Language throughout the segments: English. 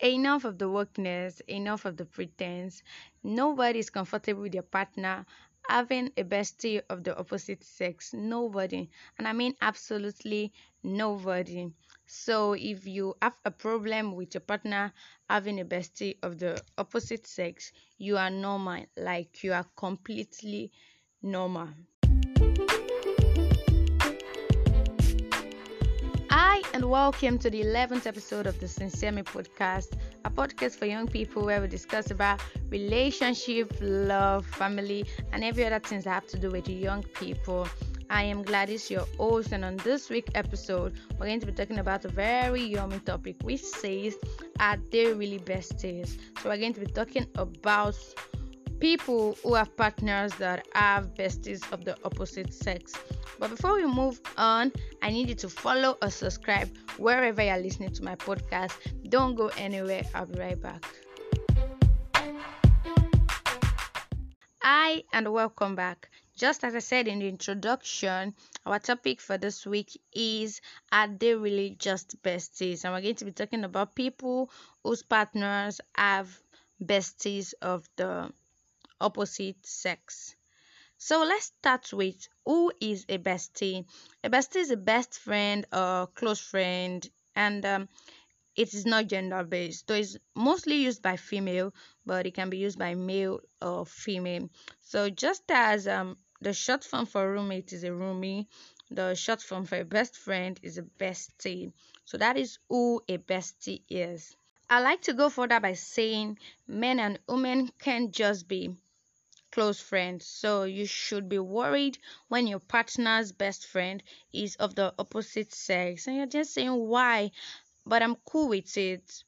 enough of the wokeness, enough of the pretense. Nobody is comfortable with their partner having a bestie of the opposite sex. Nobody. And I mean absolutely nobody. So if you have a problem with your partner having a bestie of the opposite sex, you are normal. Like you are completely normal. And welcome to the 11th episode of the Sincere Me podcast, a podcast for young people where we discuss about relationship, love, family, and every other things that have to do with young people. I am Gladys, your host, and on this week's episode, we're going to be talking about a very yummy topic which says, Are they really besties? So, we're going to be talking about people who have partners that have besties of the opposite sex. But before we move on, I need you to follow or subscribe wherever you're listening to my podcast. Don't go anywhere, I'll be right back. Hi, and welcome back. Just as I said in the introduction, our topic for this week is Are they really just besties? And we're going to be talking about people whose partners have besties of the opposite sex. So let's start with who is a bestie? A bestie is a best friend or close friend, and um, it is not gender based. So it's mostly used by female, but it can be used by male or female. So just as um, the short form for roommate is a roomie. The short form for a best friend is a bestie. So that is who a bestie is. I like to go further by saying men and women can't just be close friends. So you should be worried when your partner's best friend is of the opposite sex and you're just saying why, but I'm cool with it.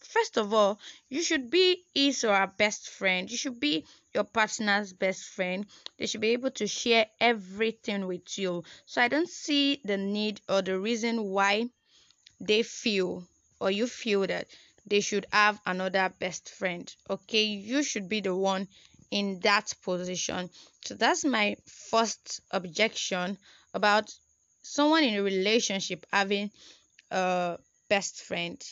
First of all, you should be his or her best friend. You should be your partner's best friend. They should be able to share everything with you. So I don't see the need or the reason why they feel or you feel that they should have another best friend. Okay, you should be the one in that position. So that's my first objection about someone in a relationship having a best friend.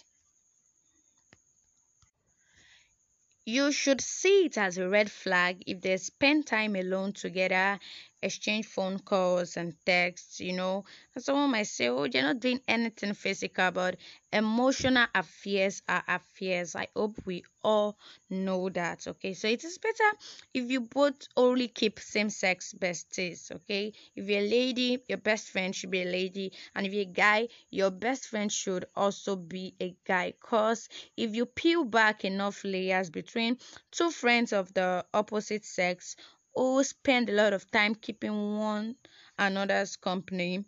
You should see it as a red flag if they spend time alone together, exchange phone calls and texts, you know. And someone might say, Oh, you're not doing anything physical, but emotional affairs are affairs. I hope we all know that. Okay, so it is better if you both only keep same sex besties. Okay, if you're a lady, your best friend should be a lady, and if you're a guy, your best friend should also be a guy. Because if you peel back enough layers between two friends of the opposite sex who spend a lot of time keeping one another's company.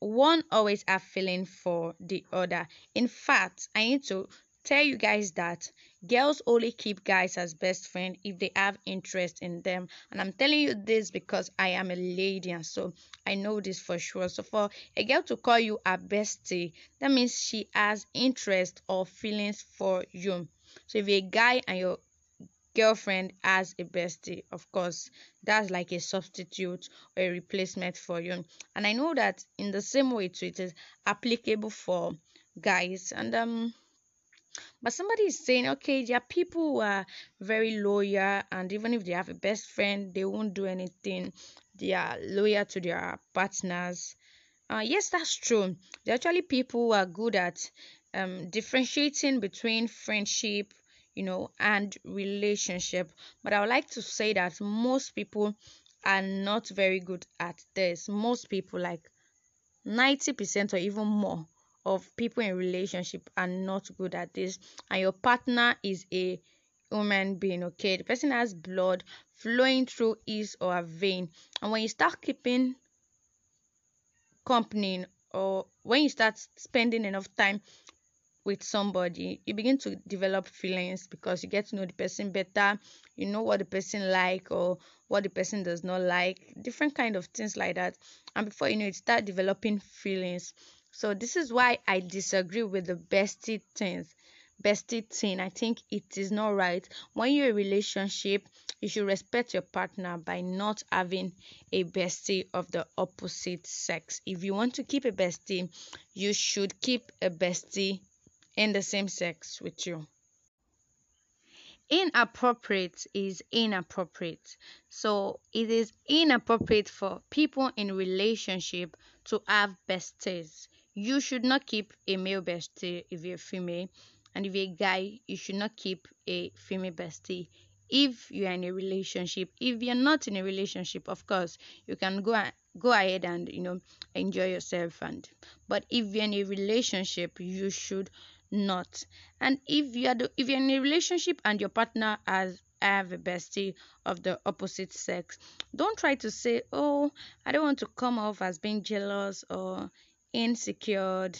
One always have feeling for the other. In fact i need to tell you guys that girls only keep guys as best friend if they have interest in them. And i'm telling you this because i am a lady and so i know this for sure. So for a girl to call you a bestie that means she has interest or feelings for you. So if you're a guy and you're girlfriend as a bestie of course that's like a substitute or a replacement for you. And i know that in the same way too it is applicable for guys. And um but somebody is saying okay there are people who are very loyal and even if they have a best friend they won't do anything. They are loyal to their partners. Uh, yes that's true. There are actually people who are good at um, differentiating between friendship you know, and relationship. But I would like to say that most people are not very good at this. Most people, like 90% or even more of people in relationship are not good at this. And your partner is a human being, okay? The person has blood flowing through his or her vein. And when you start keeping company or when you start spending enough time with somebody you begin to develop feelings because you get to know the person better you know what the person like or what the person does not like different kind of things like that. And before you know it start developing feelings. So this is why i disagree with the bestie things bestie thing. I think it is not right. When you're in a relationship you should respect your partner by not having a bestie of the opposite sex. If you want to keep a bestie you should keep a bestie in the same sex with you. Inappropriate is inappropriate. So it is inappropriate for people in relationship to have besties. You should not keep a male bestie if you're female and if you're a guy you should not keep a female bestie if you are in a relationship. If you're not in a relationship of course you can go go ahead and you know enjoy yourself and but if you're in a relationship you should not. And if you are the, if you're in a relationship and your partner has have a bestie of the opposite sex, don't try to say, "Oh, I don't want to come off as being jealous or insecure."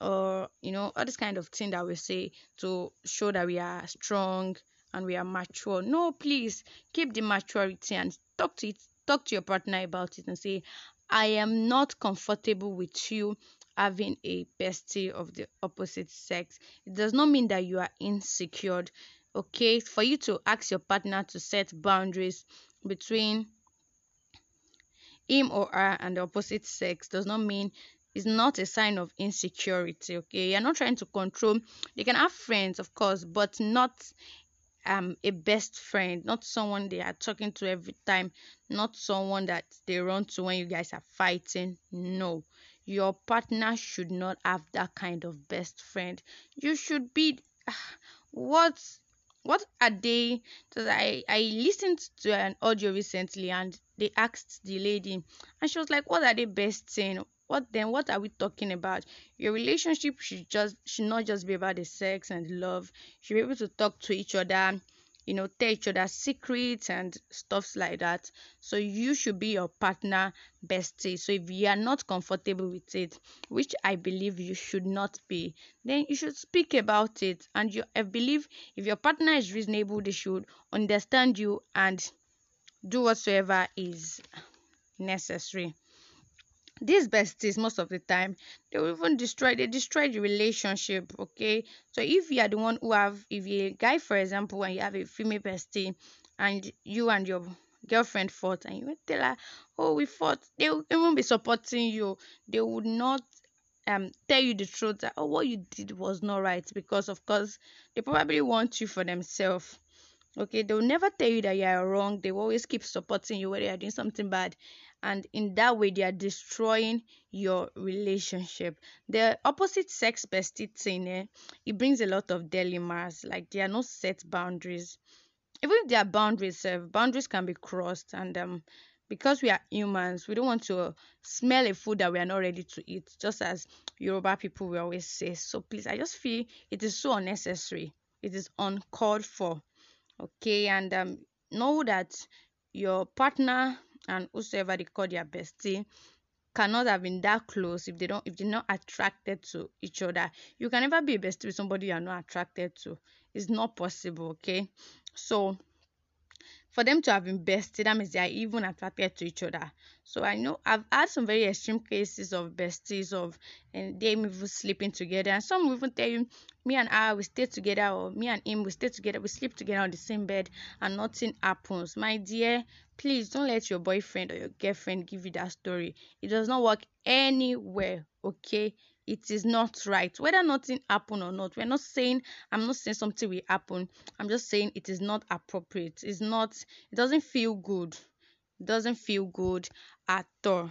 Or you know, all this kind of thing that we say to show that we are strong and we are mature. No, please keep the maturity and talk to it, talk to your partner about it and say, I am not comfortable with you having a bestie of the opposite sex. It does not mean that you are insecure. Okay, for you to ask your partner to set boundaries between him or her and the opposite sex does not mean it's not a sign of insecurity. Okay, you're not trying to control. You can have friends, of course, but not um a best friend, not someone they are talking to every time, not someone that they run to when you guys are fighting. No your partner should not have that kind of best friend you should be what what are they because i i listened to an audio recently and they asked the lady and she was like what are they best saying what then what are we talking about your relationship should just should not just be about the sex and love you should be able to talk to each other you know, tell each other secrets and stuffs like that. So you should be your partner bestie. So if you are not comfortable with it, which I believe you should not be, then you should speak about it. And you I believe if your partner is reasonable, they should understand you and do whatsoever is necessary these besties most of the time. They will even destroy they destroy the relationship okay? So if you are the one who have if you're a guy for example and you have a female bestie and you and your girlfriend fought and you tell her oh we fought they will even be supporting you. They would not um tell you the truth that oh what you did was not right because of course they probably want you for themselves okay they'll never tell you that you are wrong. They will always keep supporting you when you are doing something bad. And in that way they are destroying your relationship. The opposite sex bestie thing eh, it brings a lot of dilemmas. Like there are no set boundaries. Even if there are boundaries uh, boundaries can be crossed. And um because we are humans we don't want to smell a food that we are not ready to eat. Just as yoruba people will always say. So please i just feel it is so unnecessary. It is uncalled for okay and um know that your partner and whosoever they call their bestie cannot have been that close if they don't if they're not attracted to each other. You can never be a bestie with somebody you're not attracted to. It's not possible okay? So for them to have bestie, that means they are even attracted to each other. So I know I've had some very extreme cases of besties of and them even sleeping together, and some even tell you, me and I we stay together, or me and him we stay together, we sleep together on the same bed, and nothing happens. My dear, please don't let your boyfriend or your girlfriend give you that story. It does not work anywhere. Okay, it is not right. Whether nothing happen or not we're not saying i'm not saying something will happen. I'm just saying it is not appropriate. It's not it doesn't feel good. It doesn't feel good at all.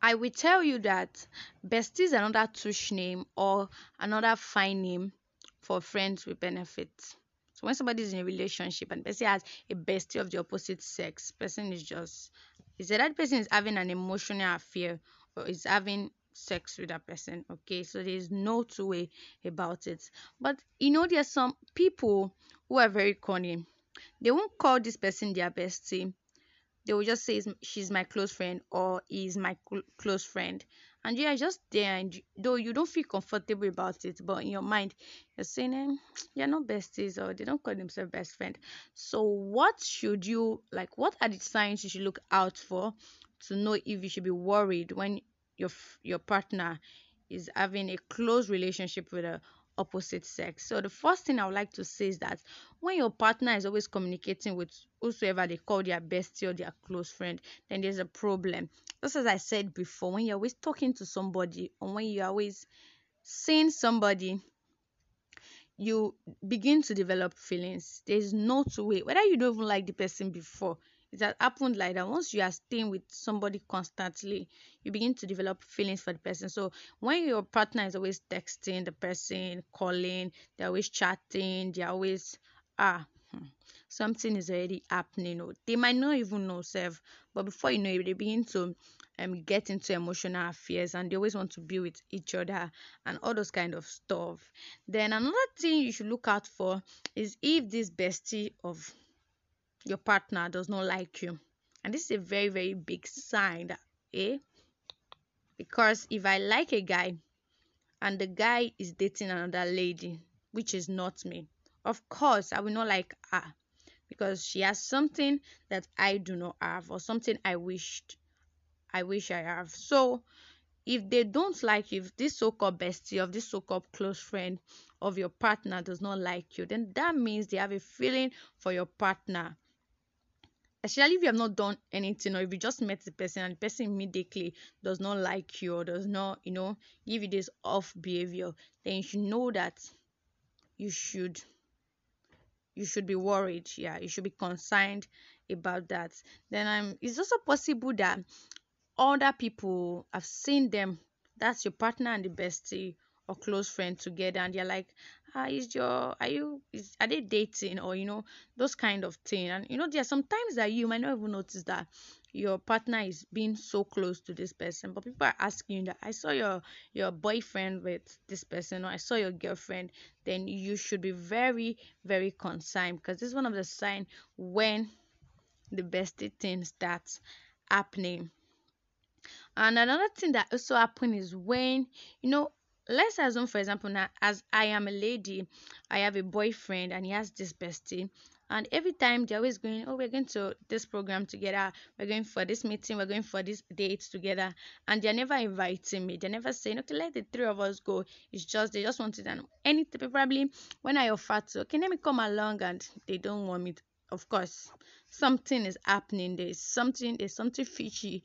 I will tell you that bestie is another touch name or another fine name for friends with benefits. So when somebody is in a relationship and person has a bestie of the opposite sex person is just is that person is having an emotional affair or is having sex with that person okay? So there's no two way about it. But you know there's some people who are very corny. They won't call this person their bestie. They will just say she's my close friend or he's my cl- close friend. And you're just there and though you don't feel comfortable about it but in your mind you're saying eh, you're not besties or they don't call themselves best friend. So what should you like what are the signs you should look out for to know if you should be worried when your your partner is having a close relationship with a opposite sex. So the first thing I would like to say is that when your partner is always communicating with whosoever they call their bestie or their close friend, then there's a problem. Just as I said before, when you're always talking to somebody or when you're always seeing somebody you begin to develop feelings. There's no two way. Whether you don't even like the person before, it has happened like that. Once you are staying with somebody constantly, you begin to develop feelings for the person. So when your partner is always texting the person, calling, they're always chatting, they're always ah hmm, something is already happening. Or they might not even know self, but before you know it, they begin to um, get into emotional affairs and they always want to be with each other and all those kind of stuff. Then another thing you should look out for is if this bestie of your partner does not like you. And this is a very, very big sign that eh? Because if I like a guy and the guy is dating another lady, which is not me, of course I will not like her because she has something that I do not have or something I wished I wish I have. So if they don't like you, if this so-called bestie of this so-called close friend of your partner does not like you, then that means they have a feeling for your partner. Especially if you have not done anything or if you just met the person and the person immediately does not like you or does not, you know, give you this off behavior, then you should know that you should you should be worried. Yeah, you should be concerned about that. Then i'm it's also possible that other people have seen them that's your partner and the bestie or close friend together and they're like is your are you is are they dating or you know those kind of thing? And you know there are sometimes that you might not even notice that your partner is being so close to this person but people are asking you that i saw your your boyfriend with this person or i saw your girlfriend then you should be very very concerned because this is one of the signs when the bestie thing starts happening. And another thing that also happen is when you know let's assume for example now as i am a lady i have a boyfriend and he has this bestie and every time they're always going oh we're going to this program together. We're going for this meeting. We're going for this date together. And they're never inviting me. They're never saying okay let the three of us go. It's just they just want wanted and anything. Probably when i offer to okay let me come along and they don't want me to, of course something is happening there's something there's something fishy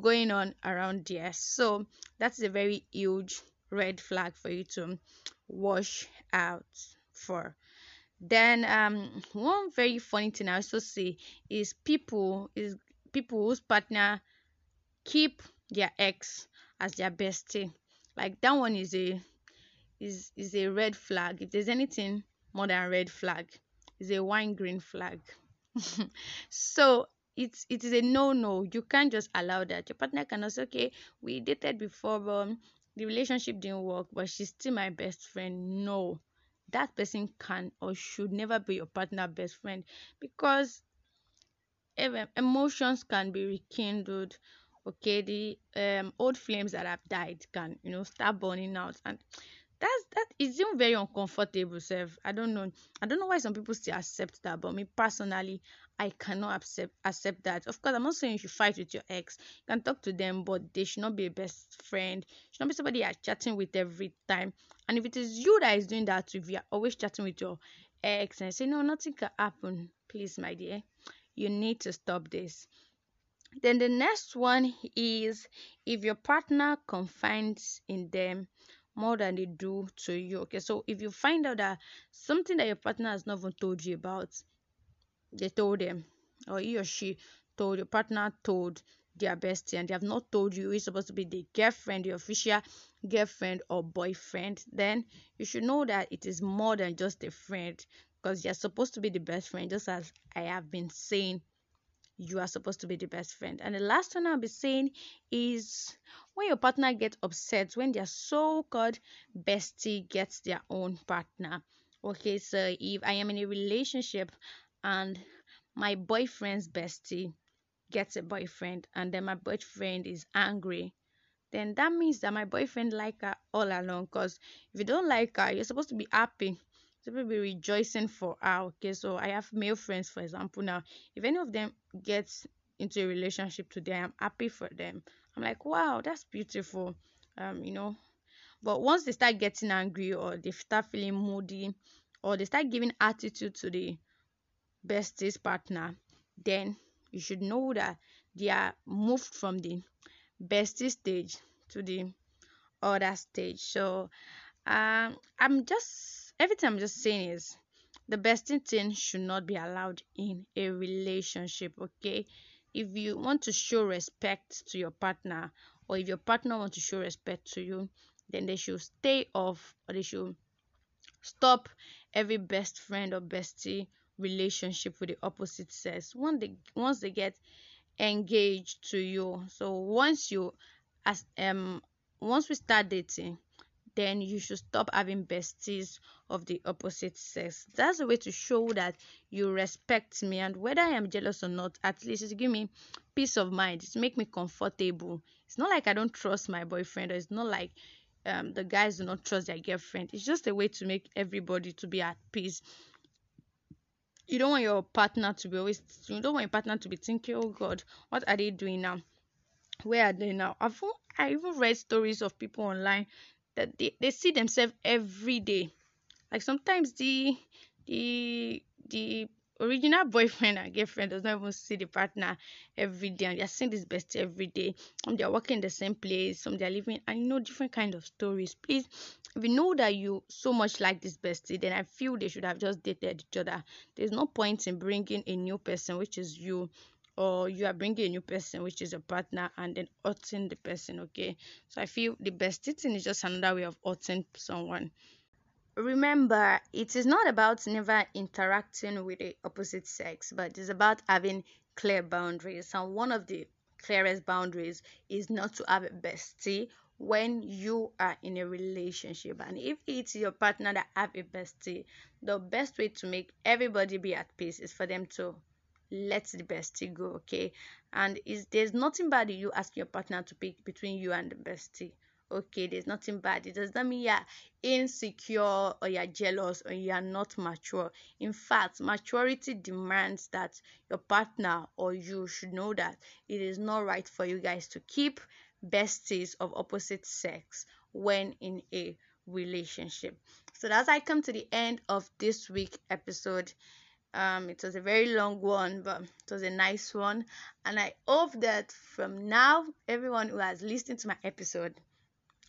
going on around there. So that's a very huge red flag for you to wash out for. Then um one very funny thing i also see is people is people whose partner keep their ex as their bestie. Like that one is a is is a red flag. If there's anything more than red flag is a wine green flag. So it's it is a no no you can't just allow that. Your partner cannot say okay we dated before but the relationship didn't work but she's still my best friend. No that person can or should never be your partner best friend because emotions can be rekindled okay? The um old flames that have died can you know start burning out. And that's that is even very uncomfortable self i don't know. I don't know why some people still accept that but me personally i cannot accept accept that. Of course i'm not saying you should fight with your ex. You can talk to them but they should not be a best friend. Should not be somebody you're chatting with every time. And if it is you that is doing that if you're always chatting with your ex and say no nothing can happen please my dear. You need to stop this. Then the next one is if your partner confides in them more than they do to you. Okay, so if you find out that something that your partner has not even told you about, they told them, or he or she told your partner told their bestie, and they have not told you it's supposed to be the girlfriend, the official girlfriend or boyfriend, then you should know that it is more than just a friend because you're supposed to be the best friend, just as I have been saying you are supposed to be the best friend. And the last one I'll be saying is when your partner gets upset, when their so called bestie gets their own partner. Okay, so if I am in a relationship and my boyfriend's bestie gets a boyfriend and then my boyfriend is angry, then that means that my boyfriend like her all along. Because if you don't like her, you're supposed to be happy to be rejoicing for her. Okay, so I have male friends, for example. Now, if any of them gets into a relationship today, I'm happy for them. I'm like, wow, that's beautiful. Um, you know. But once they start getting angry or they start feeling moody or they start giving attitude to the bestest partner, then you should know that they are moved from the bestie stage to the other stage. So Um, I'm just everything I'm just saying is the best thing should not be allowed in a relationship. Okay, if you want to show respect to your partner, or if your partner wants to show respect to you, then they should stay off or they should stop every best friend or bestie relationship with the opposite sex once they once they get engaged to you so once you as um once we start dating then you should stop having besties of the opposite sex. That's a way to show that you respect me and whether i am jealous or not at least it give me peace of mind. It make me comfortable. It's not like i don't trust my boyfriend or it's not like um, the guys do not trust their girlfriend. It's just a way to make everybody to be at peace. You don't want your partner to be always you don't want your partner to be thinking oh god what are they doing now? Where are they now? I've i even read stories of people online that they, they see themselves every day. Like sometimes the the the original boyfriend and girlfriend does not even see the partner every day and they're seeing this bestie every day. And they're working in the same place some they're living and you know different kind of stories. Please if you know that you so much like this bestie then i feel they should have just dated each other. There's no point in bringing a new person which is you or you are bringing a new person which is a partner and then hurting the person okay? So i feel the best thing is just another way of hurting someone. Remember it is not about never interacting with the opposite sex but it's about having clear boundaries. And one of the clearest boundaries is not to have a bestie when you are in a relationship. And if it's your partner that have a bestie the best way to make everybody be at peace is for them to let the bestie go okay? And is there's nothing bad in you asking your partner to pick between you and the bestie okay? There's nothing bad. It does not mean you're insecure or you're jealous or you're not mature. In fact maturity demands that your partner or you should know that it is not right for you guys to keep besties of opposite sex when in a relationship. So as i come to the end of this week episode um, it was a very long one, but it was a nice one. And I hope that from now, everyone who has listened to my episode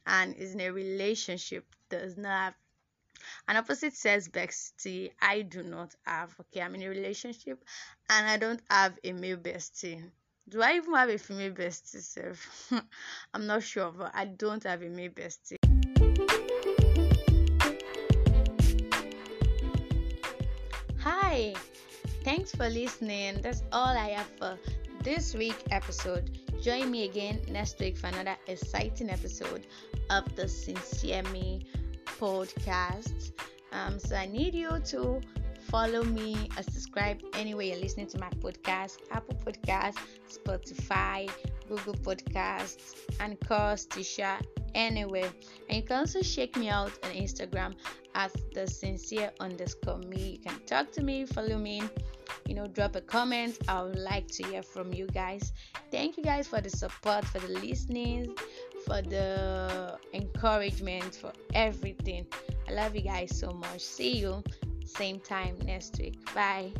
and is in a relationship does not have an opposite sex bestie. I do not have. Okay, I'm in a relationship and I don't have a male bestie. Do I even have a female bestie? Self? I'm not sure, but I don't have a male bestie. Thanks for listening. That's all I have for this week episode. Join me again next week for another exciting episode of the Sincere Me podcast. Um, so I need you to follow me or subscribe anywhere you're listening to my podcast Apple Podcasts, Spotify, Google Podcasts, and Stitcher, anywhere. And you can also check me out on Instagram at the sincere underscore me. You can talk to me, follow me, you know, drop a comment. I would like to hear from you guys. Thank you guys for the support, for the listening, for the encouragement, for everything. I love you guys so much. See you same time next week. Bye.